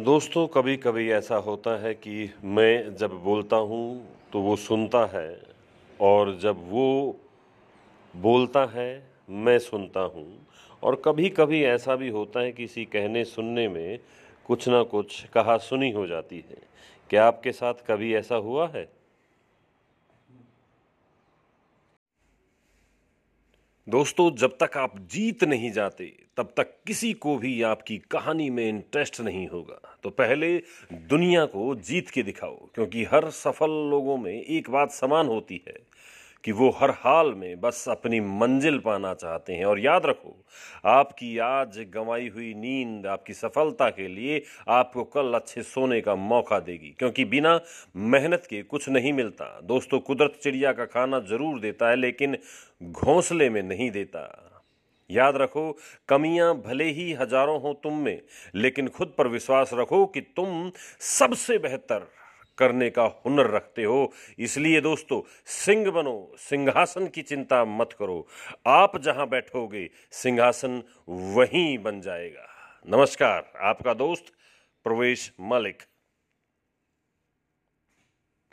दोस्तों कभी कभी ऐसा होता है कि मैं जब बोलता हूँ तो वो सुनता है और जब वो बोलता है, मैं सुनता हूँ। और कभी कभी ऐसा भी होता है, किसी कहने सुनने में कुछ ना कुछ कहा सुनी हो जाती है। क्या आपके साथ कभी ऐसा हुआ है? दोस्तों, जब तक आप जीत नहीं जाते, तब तक किसी को भी आपकी कहानी में इंटरेस्ट नहीं होगा। तो पहले दुनिया को जीत के दिखाओ, क्योंकि हर सफल लोगों में एक बात समान होती है। कि वो हर हाल में बस अपनी मंजिल पाना चाहते हैं। और याद रखो, आपकी आज गंवाई हुई नींद, आपकी सफलता के लिए आपको कल अच्छे सोने का मौका देगी। क्योंकि बिना मेहनत के कुछ नहीं मिलता। दोस्तों, कुदरत चिड़िया का खाना ज़रूर देता है, लेकिन घोंसले में नहीं देता। याद रखो, कमियाँ भले ही हज़ारों हो तुम में, लेकिन खुद पर विश्वास रखो कि तुम सबसे बेहतर करने का हुनर रखते हो। इसलिए दोस्तों, सिंह बनो, सिंहासन की चिंता मत करो। आप जहाँ बैठोगे, सिंहासन वहीं बन जाएगा। नमस्कार, आपका दोस्त प्रवेश मलिक।